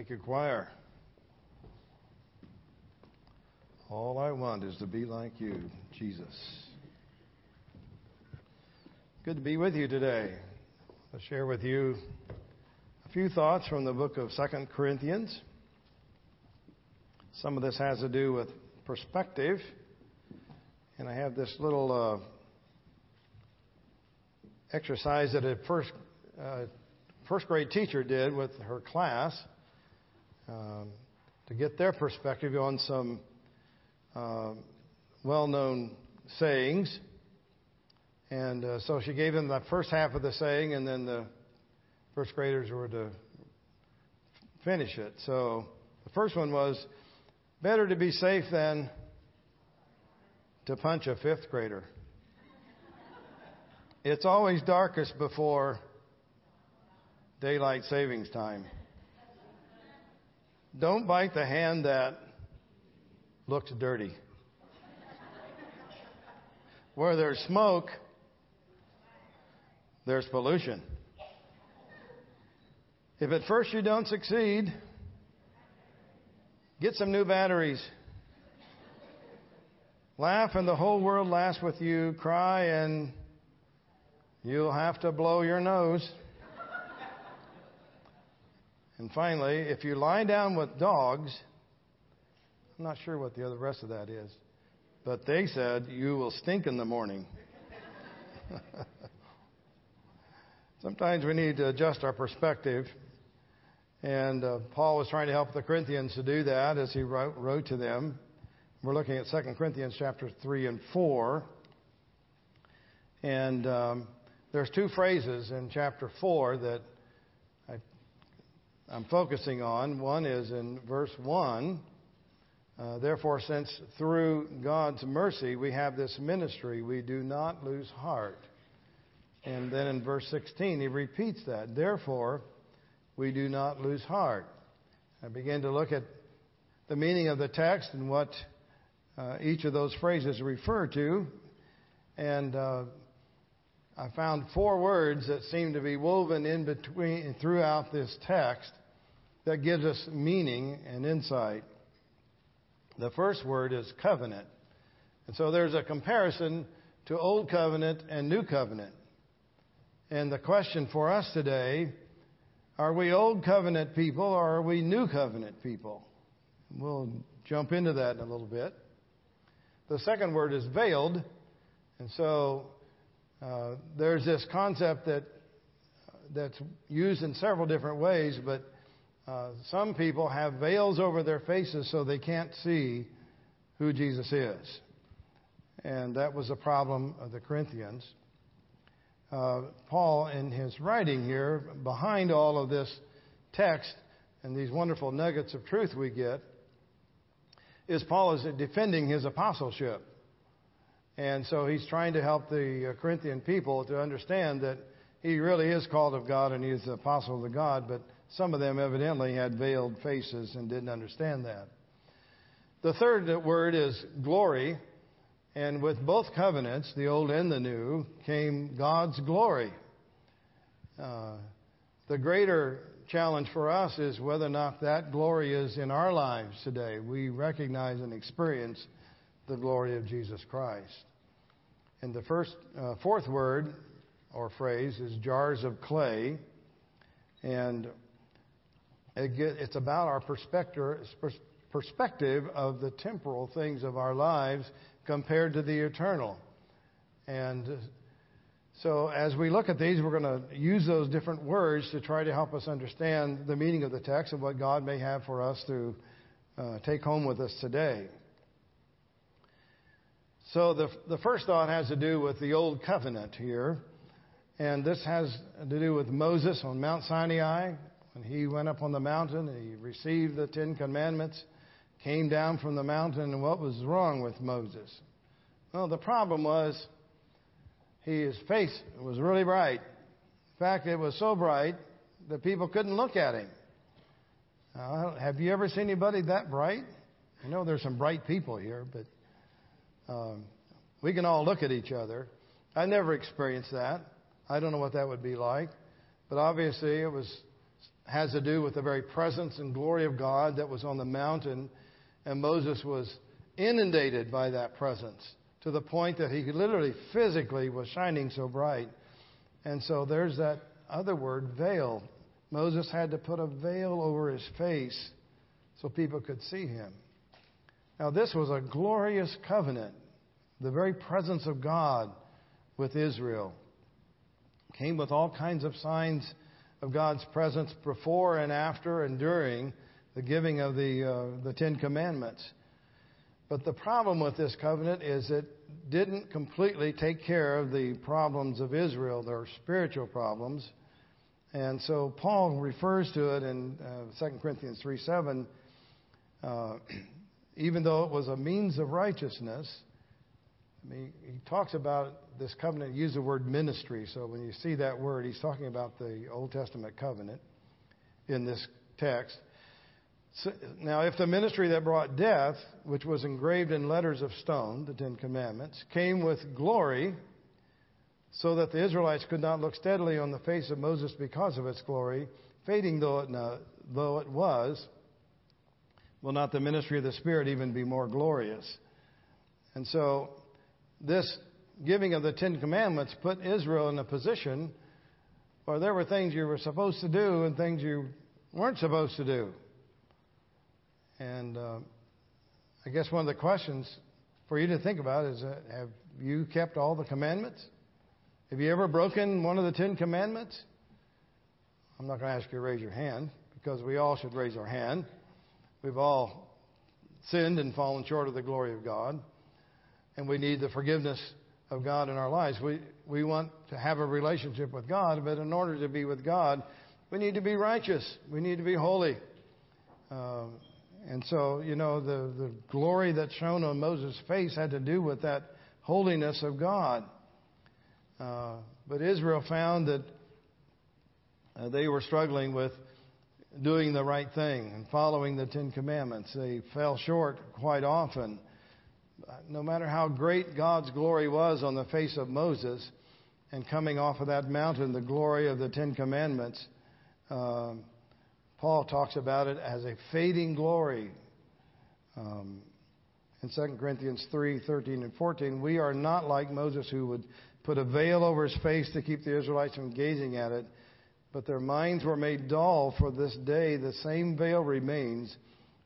Thank you, choir. All I want is to be like you, Jesus. Good to be with you today. I'll share with you a few thoughts from the book of Second Corinthians. Some of this has to do with perspective. And I have this little uh, exercise that a first, uh, first grade teacher did with her class um, to get their perspective on some uh, well known sayings. And uh, so she gave them the first half of the saying, and then the first graders were to finish it. So the first one was better to be safe than to punch a fifth grader. It's always darkest before daylight savings time. Don't bite the hand that looks dirty. Where there's smoke, there's pollution. If at first you don't succeed, get some new batteries. Laugh and the whole world laughs with you. Cry and you'll have to blow your nose. And finally, if you lie down with dogs, I'm not sure what the other rest of that is, but they said you will stink in the morning. Sometimes we need to adjust our perspective. And uh, Paul was trying to help the Corinthians to do that as he wrote, wrote to them. We're looking at 2 Corinthians chapter 3 and 4. And um, there's two phrases in chapter 4 that I, I'm focusing on. One is in verse 1 uh, therefore, since through God's mercy we have this ministry, we do not lose heart. And then in verse 16, he repeats that. Therefore, we do not lose heart. I began to look at the meaning of the text and what uh, each of those phrases refer to. And uh, I found four words that seem to be woven in between throughout this text that gives us meaning and insight. The first word is covenant. And so there's a comparison to Old Covenant and New Covenant. And the question for us today are we Old Covenant people or are we New Covenant people? We'll jump into that in a little bit. The second word is veiled. And so uh, there's this concept that that's used in several different ways, but uh, some people have veils over their faces so they can't see who Jesus is. And that was a problem of the Corinthians. Uh, Paul, in his writing here, behind all of this text and these wonderful nuggets of truth we get, is Paul is defending his apostleship. And so he's trying to help the uh, Corinthian people to understand that he really is called of God and he is the apostle of the God, but some of them evidently had veiled faces and didn't understand that. The third word is glory. And with both covenants, the old and the new, came God's glory. Uh, the greater challenge for us is whether or not that glory is in our lives today. We recognize and experience the glory of Jesus Christ. And the first, uh, fourth word or phrase is jars of clay. And it's about our perspective of the temporal things of our lives compared to the eternal. And so, as we look at these, we're going to use those different words to try to help us understand the meaning of the text and what God may have for us to uh, take home with us today. So, the, the first thought has to do with the Old Covenant here. And this has to do with Moses on Mount Sinai, when he went up on the mountain he received the Ten Commandments, came down from the mountain, and what was wrong with Moses? Well, the problem was his face was really bright. In fact, it was so bright that people couldn't look at him. Uh, have you ever seen anybody that bright? I know there's some bright people here, but um, we can all look at each other. I never experienced that. I don't know what that would be like, but obviously it was has to do with the very presence and glory of God that was on the mountain, and Moses was inundated by that presence to the point that he literally physically was shining so bright. And so there's that other word, veil. Moses had to put a veil over his face so people could see him. Now, this was a glorious covenant. The very presence of God with Israel came with all kinds of signs of God's presence before and after and during the giving of the, uh, the Ten Commandments. But the problem with this covenant is it didn't completely take care of the problems of Israel, their spiritual problems. And so Paul refers to it in uh, 2 Corinthians 3 7. Uh, even though it was a means of righteousness, I mean, he talks about this covenant, use the word ministry. So when you see that word, he's talking about the Old Testament covenant in this text. So, now, if the ministry that brought death, which was engraved in letters of stone, the Ten Commandments, came with glory, so that the Israelites could not look steadily on the face of Moses because of its glory, fading though it, not, though it was, will not the ministry of the Spirit even be more glorious? And so, this giving of the Ten Commandments put Israel in a position where there were things you were supposed to do and things you weren't supposed to do. And uh, I guess one of the questions for you to think about is uh, have you kept all the commandments? Have you ever broken one of the Ten Commandments? I'm not going to ask you to raise your hand because we all should raise our hand. We've all sinned and fallen short of the glory of God, and we need the forgiveness of God in our lives. We, we want to have a relationship with God, but in order to be with God, we need to be righteous. We need to be holy. Uh, and so, you know, the, the glory that shone on Moses' face had to do with that holiness of God. Uh, but Israel found that uh, they were struggling with doing the right thing and following the Ten Commandments. They fell short quite often. No matter how great God's glory was on the face of Moses and coming off of that mountain, the glory of the Ten Commandments, um, Paul talks about it as a fading glory. Um, in 2 Corinthians 3 13 and 14, we are not like Moses, who would put a veil over his face to keep the Israelites from gazing at it, but their minds were made dull for this day. The same veil remains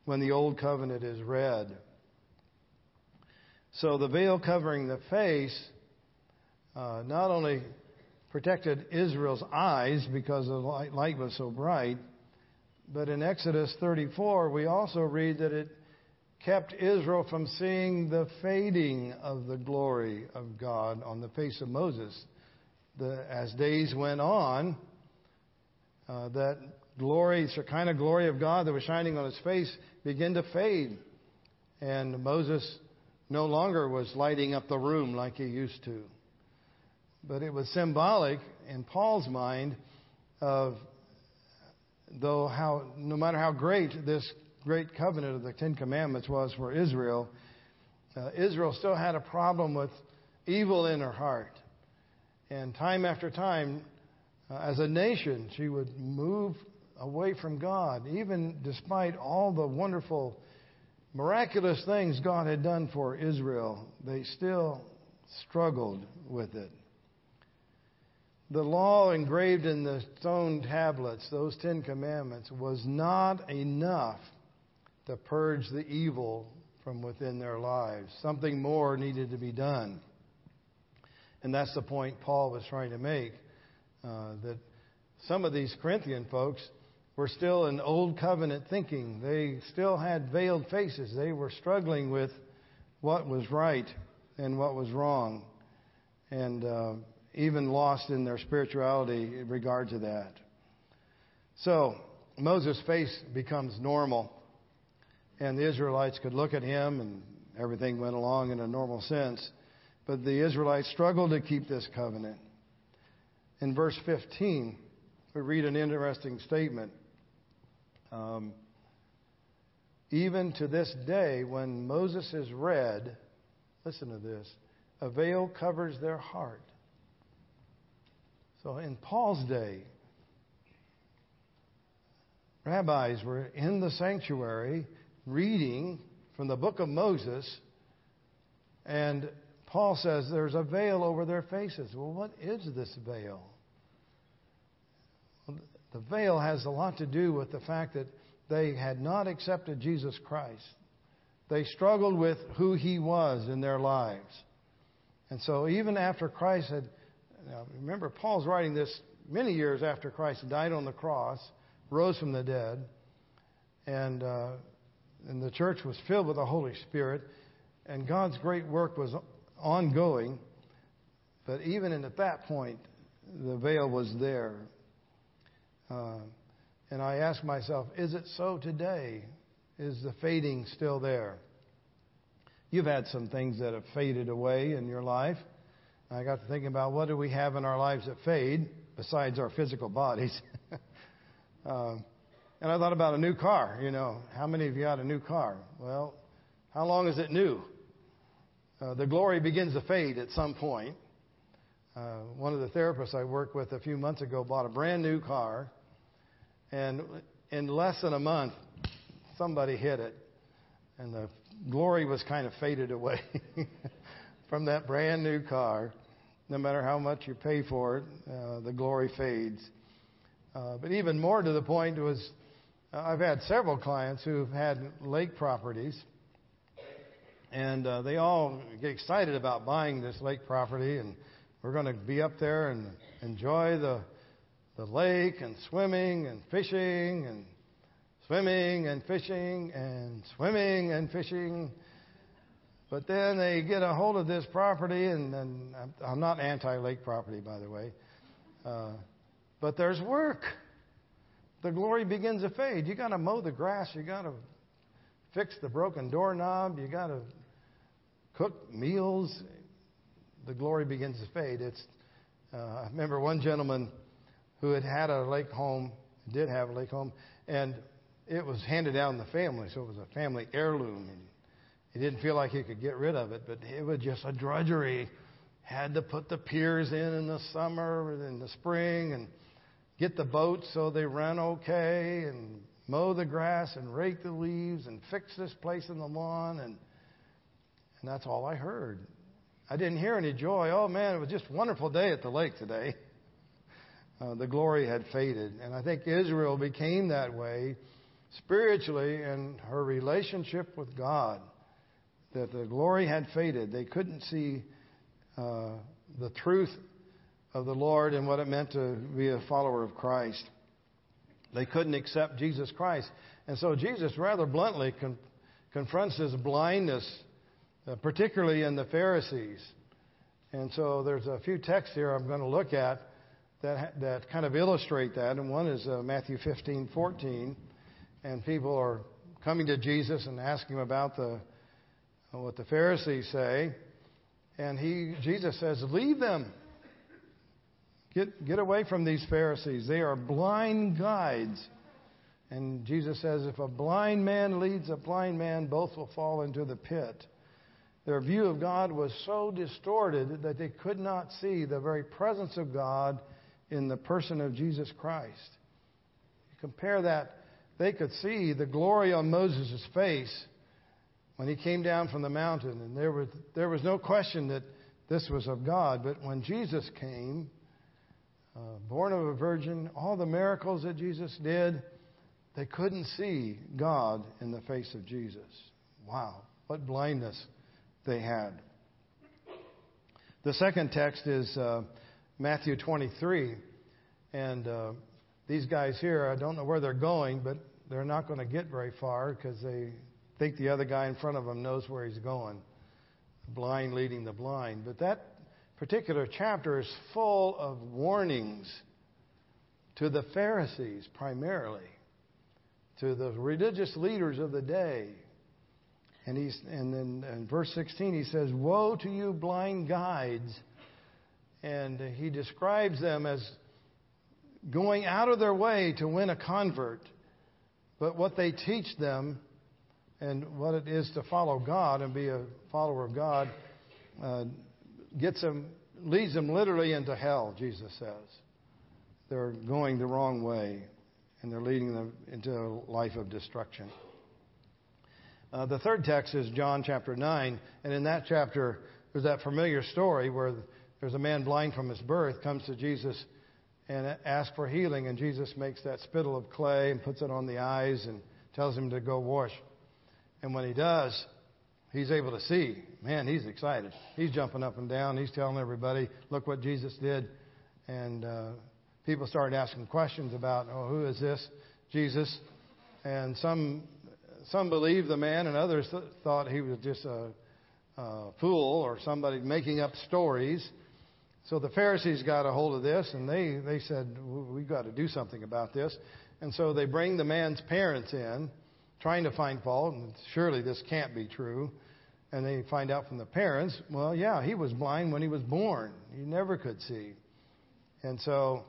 when the old covenant is read. So the veil covering the face uh, not only protected Israel's eyes because the light was so bright, but in Exodus 34, we also read that it kept Israel from seeing the fading of the glory of God on the face of Moses. The, as days went on, uh, that glory, Shekinah glory of God that was shining on his face, began to fade. And Moses no longer was lighting up the room like he used to. But it was symbolic in Paul's mind of though how, no matter how great this great covenant of the Ten Commandments was for Israel, uh, Israel still had a problem with evil in her heart. And time after time, uh, as a nation, she would move away from God, even despite all the wonderful, miraculous things God had done for Israel. They still struggled with it the law engraved in the stone tablets, those Ten Commandments, was not enough to purge the evil from within their lives. Something more needed to be done. And that's the point Paul was trying to make uh, that some of these Corinthian folks were still in old covenant thinking. They still had veiled faces. They were struggling with what was right and what was wrong. And. Uh, even lost in their spirituality in regard to that. So, Moses' face becomes normal, and the Israelites could look at him, and everything went along in a normal sense. But the Israelites struggled to keep this covenant. In verse 15, we read an interesting statement. Um, even to this day, when Moses is read, listen to this, a veil covers their heart. So in Paul's day, rabbis were in the sanctuary reading from the book of Moses, and Paul says there's a veil over their faces. Well, what is this veil? The veil has a lot to do with the fact that they had not accepted Jesus Christ. They struggled with who he was in their lives. And so, even after Christ had, remember, Paul's writing this many years after Christ died on the cross, rose from the dead, and, uh, and the church was filled with the Holy Spirit, and God's great work was ongoing. But even at that point, the veil was there. Uh, and I ask myself, is it so today? Is the fading still there? You've had some things that have faded away in your life. I got to thinking about what do we have in our lives that fade besides our physical bodies. uh, and I thought about a new car. You know, how many of you had a new car? Well, how long is it new? Uh, the glory begins to fade at some point. Uh, one of the therapists I worked with a few months ago bought a brand new car, and in less than a month, somebody hit it, and the glory was kind of faded away from that brand new car. No matter how much you pay for it, uh, the glory fades. Uh, but even more to the point was, uh, I've had several clients who've had lake properties, and uh, they all get excited about buying this lake property, and we're going to be up there and enjoy the the lake and swimming and fishing and swimming and fishing and swimming and fishing. But then they get a hold of this property, and, I'm not anti lake property, by the way. Uh, but there's work. The glory begins to fade. You got to mow the grass. You got to fix the broken doorknob. You got to cook meals. The glory begins to fade. It's. Uh, I remember one gentleman who had had a lake home, did have a lake home, and it was handed down in the family, so it was a family heirloom. And he didn't feel like he could get rid of it, but it was just a drudgery. Had to put the piers in in the summer and in the spring and get the boats so they ran okay and mow the grass and rake the leaves and fix this place in the lawn and and that's all I heard. I didn't hear any joy. Oh man, it was just a wonderful day at the lake today. Uh, the glory had faded. And I think Israel became that way spiritually in her relationship with God, that the glory had faded. They couldn't see uh, the truth of the Lord and what it meant to be a follower of Christ. They couldn't accept Jesus Christ. And so Jesus rather bluntly con- confronts this blindness, uh, particularly in the Pharisees. And so there's a few texts here I'm going to look at that, that kind of illustrate that. And one is uh, Matthew 15, 14 and people are coming to Jesus and asking him about the what the Pharisees say, and he Jesus says, "Leave them. Get get away from these Pharisees. They are blind guides." And Jesus says, "If a blind man leads a blind man, both will fall into the pit." Their view of God was so distorted that they could not see the very presence of God in the person of Jesus Christ. You compare that they could see the glory on Moses' face when he came down from the mountain. And there was, there was no question that this was of God. But when Jesus came, uh, born of a virgin, all the miracles that Jesus did, they couldn't see God in the face of Jesus. Wow, what blindness they had. The second text is uh, Matthew 23. And uh, these guys here, I don't know where they're going, but they're not going to get very far because they think the other guy in front of them knows where he's going. Blind leading the blind. But that particular chapter is full of warnings to the Pharisees primarily, to the religious leaders of the day. And, he's, and then in verse 16 he says, Woe to you, blind guides. And he describes them as going out of their way to win a convert, but what they teach them and what it is to follow God and be a follower of God uh, gets them, leads them literally into hell, Jesus says. They're going the wrong way. and they're leading them into a life of destruction. Uh, the third text is John chapter 9, and in that chapter, there's that familiar story where there's a man blind from his birth comes to Jesus and asks for healing, and Jesus makes that spittle of clay and puts it on the eyes and tells him to go wash. And when he does, he's able to see. Man, he's excited. He's jumping up and down. He's telling everybody, look what Jesus did. And uh, people started asking questions about, oh, who is this? Jesus. And some some believed the man, and others th- thought he was just a, a fool or somebody making up stories. So the Pharisees got a hold of this, and they they said, we've got to do something about this. And so they bring the man's parents in, trying to find fault, and surely this can't be true. And they find out from the parents, well, yeah, he was blind when he was born. He never could see. And so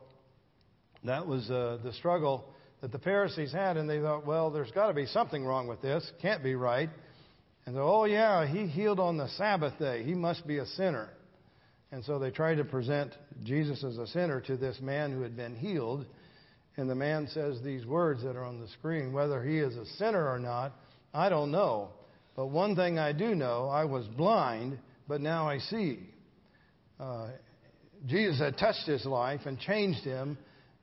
that was uh, the struggle that the Pharisees had, and they thought, well, there's got to be something wrong with this. Can't be right. And they, oh, yeah, he healed on the Sabbath day. He must be a sinner. And so they tried to present Jesus as a sinner to this man who had been healed. And the man says these words that are on the screen whether he is a sinner or not, I don't know. But one thing I do know I was blind, but now I see. Uh, Jesus had touched his life and changed him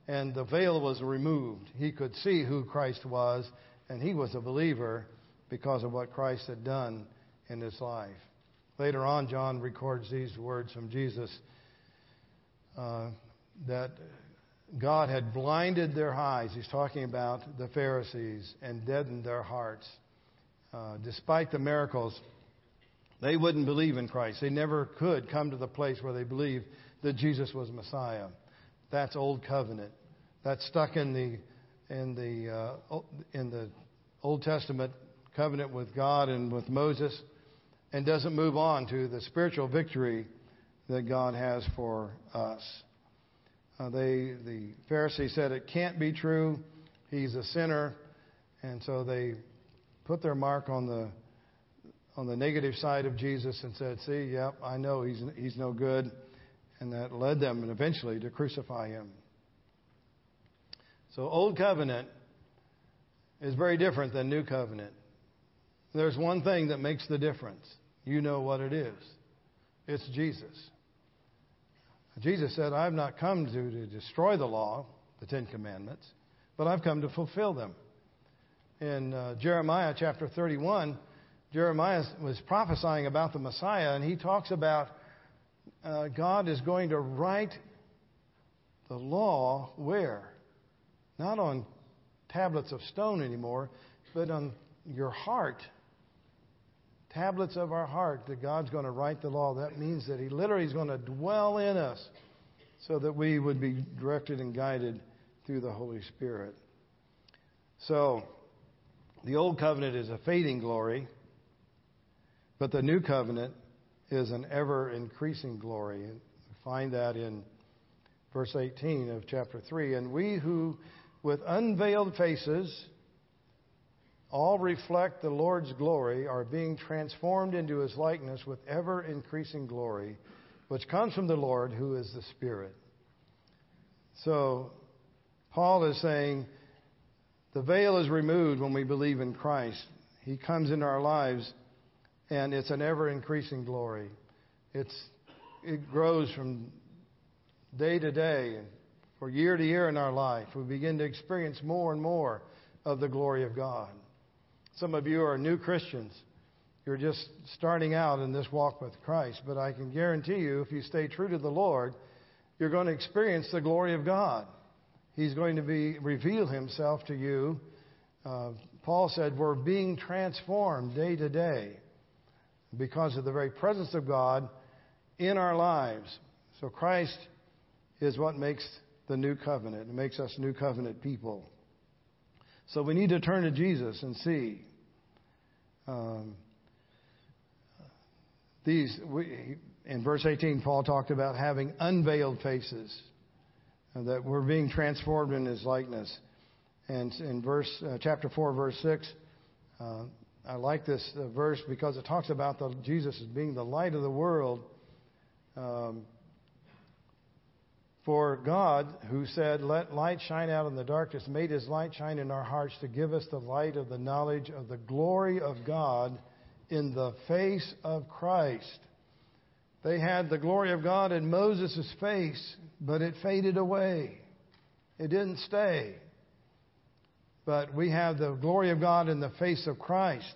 and the veil was removed. He could see who Christ was, and he was a believer because of what Christ had done in his life. Later on, John records these words from Jesus uh, that God had blinded their eyes. He's talking about the Pharisees and deadened their hearts. Uh, despite the miracles, they wouldn't believe in Christ. They never could come to the place where they believed that Jesus was Messiah. That's old covenant. That's stuck in the in the uh, in the Old Testament covenant with God and with Moses, and doesn't move on to the spiritual victory that God has for us. Uh, they the Pharisees said it can't be true. He's a sinner, and so they put their mark on the on the negative side of Jesus and said, "See, yep, I know he's he's no good." And that led them eventually to crucify him. So, Old Covenant is very different than New Covenant. There's one thing that makes the difference. You know what it is it's Jesus. Jesus said, I've not come to, to destroy the law, the Ten Commandments, but I've come to fulfill them. In uh, Jeremiah chapter 31, Jeremiah was prophesying about the Messiah, and he talks about uh, God is going to write the law where? Not on tablets of stone anymore, but on your heart. Tablets of our heart that God's going to write the law. That means that He literally is going to dwell in us so that we would be directed and guided through the Holy Spirit. So, the Old Covenant is a fading glory, but the New Covenant is an ever increasing glory. And we find that in verse 18 of chapter 3. And we who, with unveiled faces, all reflect the Lord's glory, are being transformed into his likeness with ever increasing glory, which comes from the Lord who is the Spirit. So, Paul is saying the veil is removed when we believe in Christ. He comes into our lives and it's an ever increasing glory. It's, it grows from day to day and for year to year in our life. We begin to experience more and more of the glory of God. Some of you are new Christians. You're just starting out in this walk with Christ, but I can guarantee you, if you stay true to the Lord, you're going to experience the glory of God. He's going to be reveal Himself to you. Uh, Paul said, "We're being transformed day to day." Because of the very presence of God in our lives. So Christ is what makes the new covenant. It makes us new covenant people. So we need to turn to Jesus and see. Um, these we, in verse 18, Paul talked about having unveiled faces, that we're being transformed in His likeness. And in verse uh, chapter 4, verse 6, uh, I like this uh, verse because it talks about the, Jesus as being the light of the world. Um, For God, who said, Let light shine out in the darkness, made his light shine in our hearts to give us the light of the knowledge of the glory of God in the face of Christ. They had the glory of God in Moses' face, but it faded away. It didn't stay. But we have the glory of God in the face of Christ,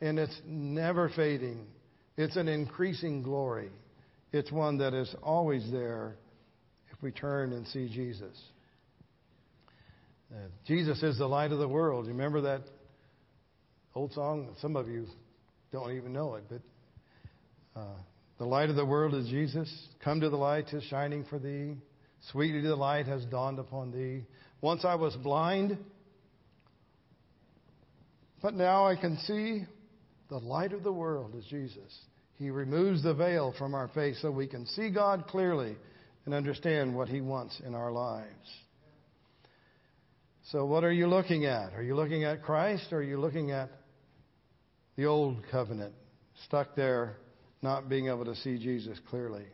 and it's never fading. It's an increasing glory. It's one that is always there if we turn and see Jesus. Uh, Jesus is the light of the world. You remember that old song? Some of you don't even know it, but uh, the light of the world is Jesus. Come to the light, tis shining for thee. Sweetly the light has dawned upon thee. Once I was blind, but now I can see the light of the world is Jesus. He removes the veil from our face so we can see God clearly and understand what He wants in our lives. So, what are you looking at? Are you looking at Christ or are you looking at the old covenant, stuck there, not being able to see Jesus clearly?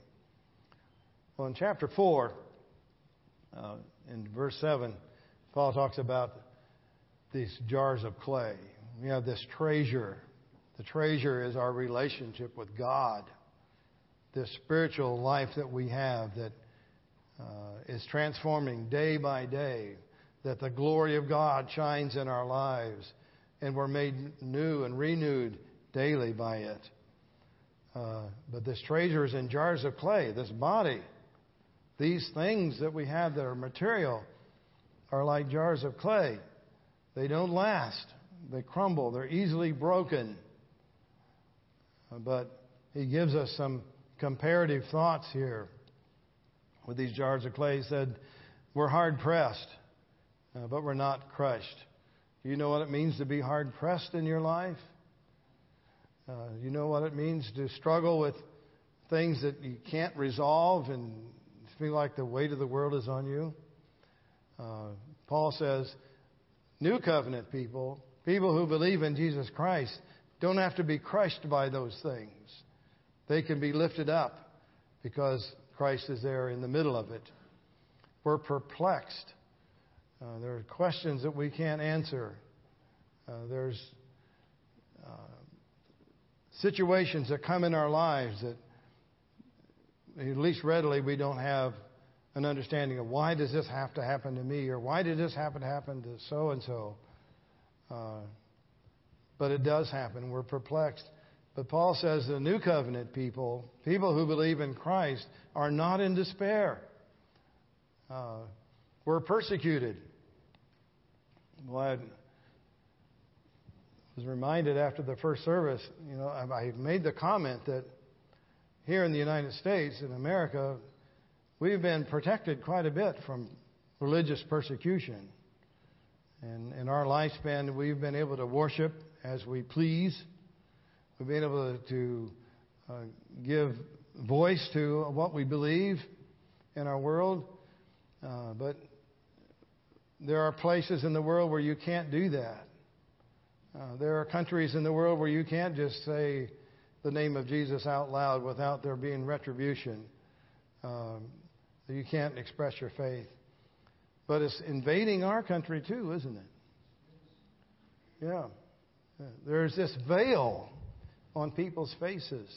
Well, in chapter 4, uh, in verse 7, Paul talks about these jars of clay. We have this treasure. The treasure is our relationship with God, this spiritual life that we have that uh, is transforming day by day, that the glory of God shines in our lives, and we're made new and renewed daily by it. Uh, but this treasure is in jars of clay, this body. These things that we have that are material are like jars of clay. They don't last, they crumble, they're easily broken. But he gives us some comparative thoughts here with these jars of clay. He said, We're hard pressed, uh, but we're not crushed. Do you know what it means to be hard pressed in your life? Uh, you know what it means to struggle with things that you can't resolve and feel like the weight of the world is on you? Uh, Paul says, New covenant people, people who believe in Jesus Christ, don't have to be crushed by those things. They can be lifted up because Christ is there in the middle of it. We're perplexed. Uh, there are questions that we can't answer. Uh, there's uh, situations that come in our lives that, at least readily, we don't have an understanding of why does this have to happen to me or why did this happen to happen to so and so. But it does happen. We're perplexed. But Paul says the new covenant people, people who believe in Christ, are not in despair. Uh, we're persecuted. Well, I was reminded after the first service, you know, I made the comment that here in the United States, in America, we've been protected quite a bit from religious persecution. And in our lifespan, we've been able to worship as we please We've been able to uh, give voice to what we believe in our world. Uh, but there are places in the world where you can't do that. Uh, there are countries in the world where you can't just say the name of Jesus out loud without there being retribution. Um, you can't express your faith. But it's invading our country too, isn't it? Yeah. There's this veil on people's faces.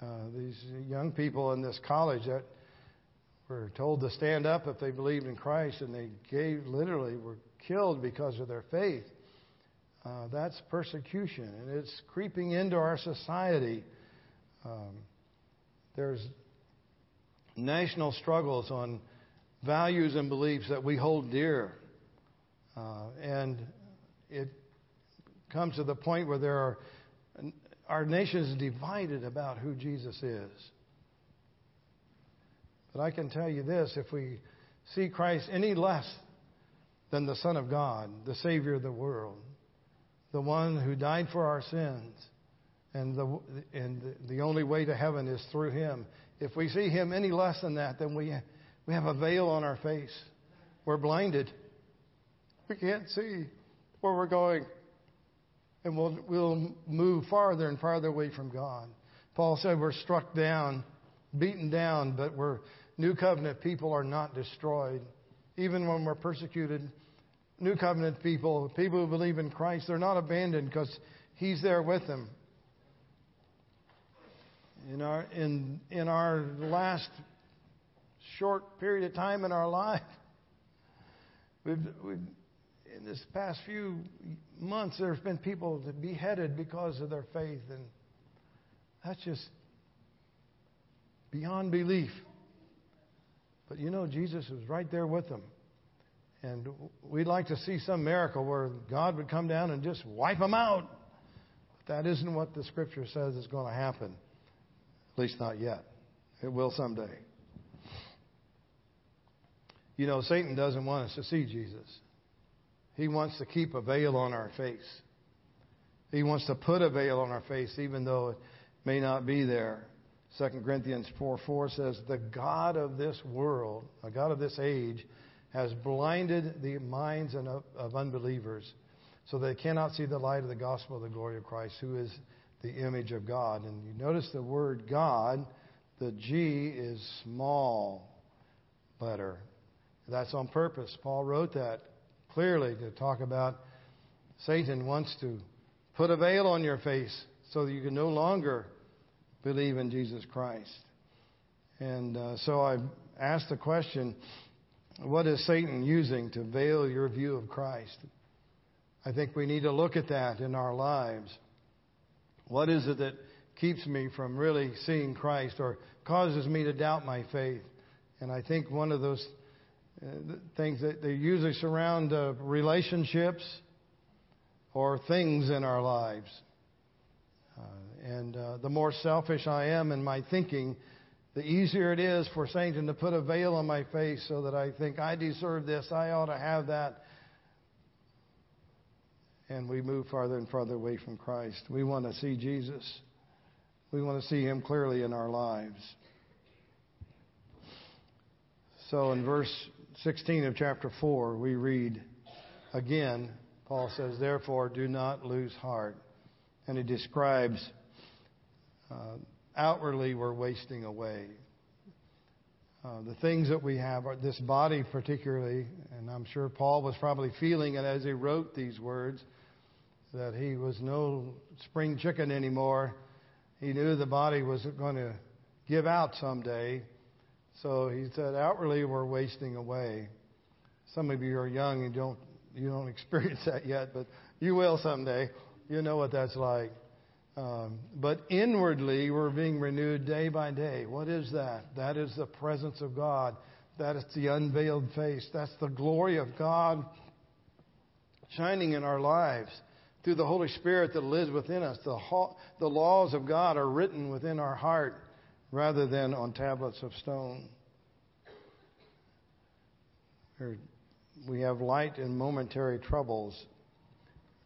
Uh, these young people in this college that were told to stand up if they believed in Christ, and they gave literally were killed because of their faith. Uh, that's persecution, and it's creeping into our society. Um, there's national struggles on values and beliefs that we hold dear, uh, and it comes to the point where there are our nation is divided about who Jesus is. But I can tell you this if we see Christ any less than the Son of God, the Savior of the world, the one who died for our sins, and the, and the only way to heaven is through Him. If we see Him any less than that, then we, we have a veil on our face. We're blinded. We can't see where we're going and we'll, we'll move farther and farther away from God. Paul said we're struck down, beaten down, but we're New covenant people are not destroyed. Even when we're persecuted, new covenant people, people who believe in Christ, they're not abandoned because He's there with them. In our, in, in our last short period of time in our life, we've, we've, in this past few months, there's been people beheaded because of their faith, and that's just beyond belief. But you know, Jesus was right there with them. And we'd like to see some miracle where God would come down and just wipe them out. But that isn't what the scripture says is going to happen. At least not yet. It will someday. You know, Satan doesn't want us to see Jesus. He wants to keep a veil on our face. He wants to put a veil on our face even though it may not be there. 2 Corinthians 4 4 says, The God of this world, the God of this age, has blinded the minds of, uh, of unbelievers so they cannot see the light of the gospel of the glory of Christ, who is the image of God. And you notice the word God, the G is small letter. That's on purpose. Paul wrote that clearly to talk about Satan wants to put a veil on your face so that you can no longer believe in Jesus Christ. And uh, so I asked the question what is Satan using to veil your view of Christ? I think we need to look at that in our lives. What is it that keeps me from really seeing Christ or causes me to doubt my faith? And I think one of those things that they usually surround uh, relationships or things in our lives. Uh, and uh, the more selfish I am in my thinking, the easier it is for Satan to put a veil on my face so that I think I deserve this, I ought to have that. And we move farther and farther away from Christ. We want to see Jesus. We want to see Him clearly in our lives. So in verse 16 of chapter 4, we read again, Paul says, Therefore, do not lose heart. And he describes uh, outwardly we're wasting away. Uh, the things that we have, this body particularly, and I'm sure Paul was probably feeling it as he wrote these words, that he was no spring chicken anymore. He knew the body was going to give out someday. So he said, outwardly we're wasting away. Some of you are young and don't you don't experience that yet, but you will someday. You know what that's like. Um, but inwardly, we're being renewed day by day. What is that? That is the presence of God. That is the unveiled face. That's the glory of God shining in our lives through the Holy Spirit that lives within us. The, the laws of God are written within our heart rather than on tablets of stone. We have light in momentary troubles,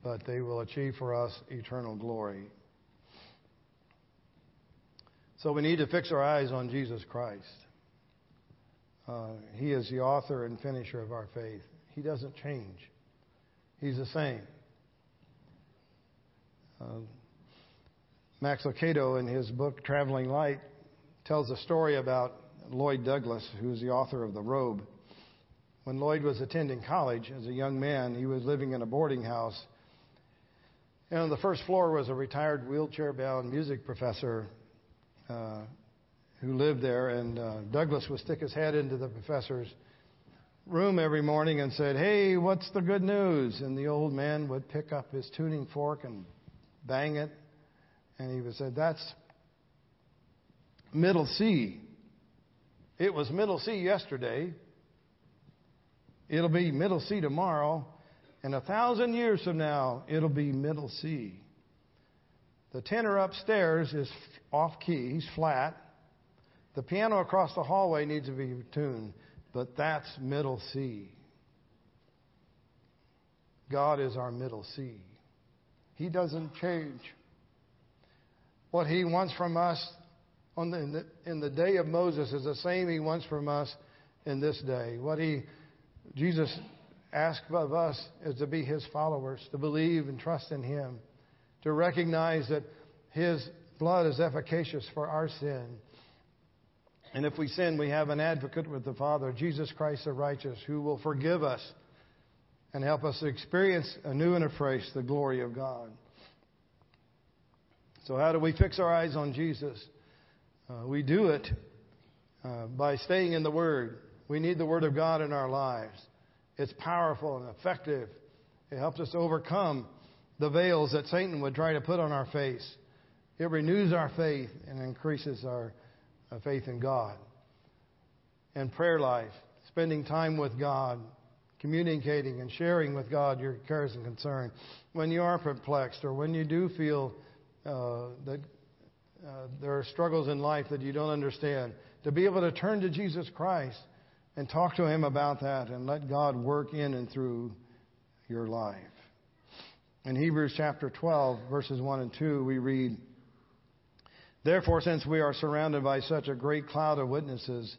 but they will achieve for us eternal glory. So we need to fix our eyes on Jesus Christ. Uh, he is the author and finisher of our faith. He doesn't change. He's the same. Uh, Max Lucado, in his book Traveling Light, tells a story about Lloyd Douglas, who's the author of The Robe. When Lloyd was attending college as a young man, he was living in a boarding house. And on the first floor was a retired wheelchair bound music professor uh, who lived there, and uh, Douglas would stick his head into the professor's room every morning and said, "Hey, what's the good news?" And the old man would pick up his tuning fork and bang it, and he would say, "That's middle C. It was middle C yesterday. It'll be middle C tomorrow, and a thousand years from now, it'll be middle C." The tenor upstairs is off key, he's flat. The piano across the hallway needs to be tuned, but that's middle C. God is our middle C. He doesn't change. What He wants from us on the, in, the, in the day of Moses is the same He wants from us in this day. What He, Jesus asked of us is to be His followers, to believe and trust in Him to recognize that His blood is efficacious for our sin. And if we sin, we have an advocate with the Father, Jesus Christ the righteous, who will forgive us and help us experience anew and afresh the glory of God. So, how do we fix our eyes on Jesus? Uh, we do it uh, by staying in the Word. We need the Word of God in our lives. It's powerful and effective. It helps us overcome the veils that Satan would try to put on our face. It renews our faith and increases our uh, faith in God. And prayer life, spending time with God, communicating and sharing with God your cares and concerns. When you are perplexed or when you do feel uh, that uh, there are struggles in life that you don't understand, to be able to turn to Jesus Christ and talk to Him about that and let God work in and through your life. In Hebrews chapter 12, verses 1 and 2, we read, Therefore, since we are surrounded by such a great cloud of witnesses,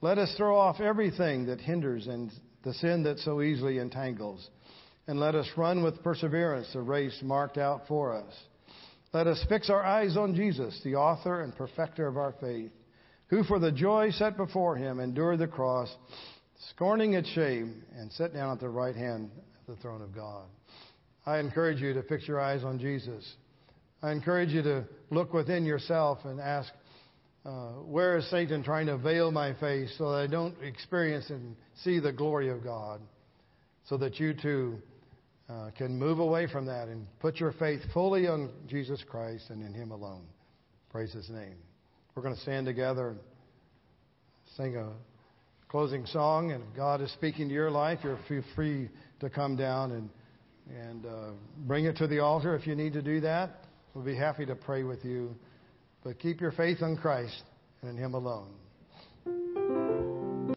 let us throw off everything that hinders and the sin that so easily entangles, and let us run with perseverance the race marked out for us. Let us fix our eyes on Jesus, the author and perfecter of our faith, who for the joy set before him endured the cross, scorning its shame, and sat down at the right hand of the throne of God. I encourage you to fix your eyes on Jesus. I encourage you to look within yourself and ask, uh, where is Satan trying to veil my face so that I don't experience and see the glory of God? So that you too uh, can move away from that and put your faith fully on Jesus Christ and in Him alone. Praise His name. We're going to stand together and sing a closing song. And if God is speaking to your life, you're free to come down and, and uh, bring it to the altar if you need to do that. We'll be happy to pray with you. But keep your faith on Christ and in Him alone.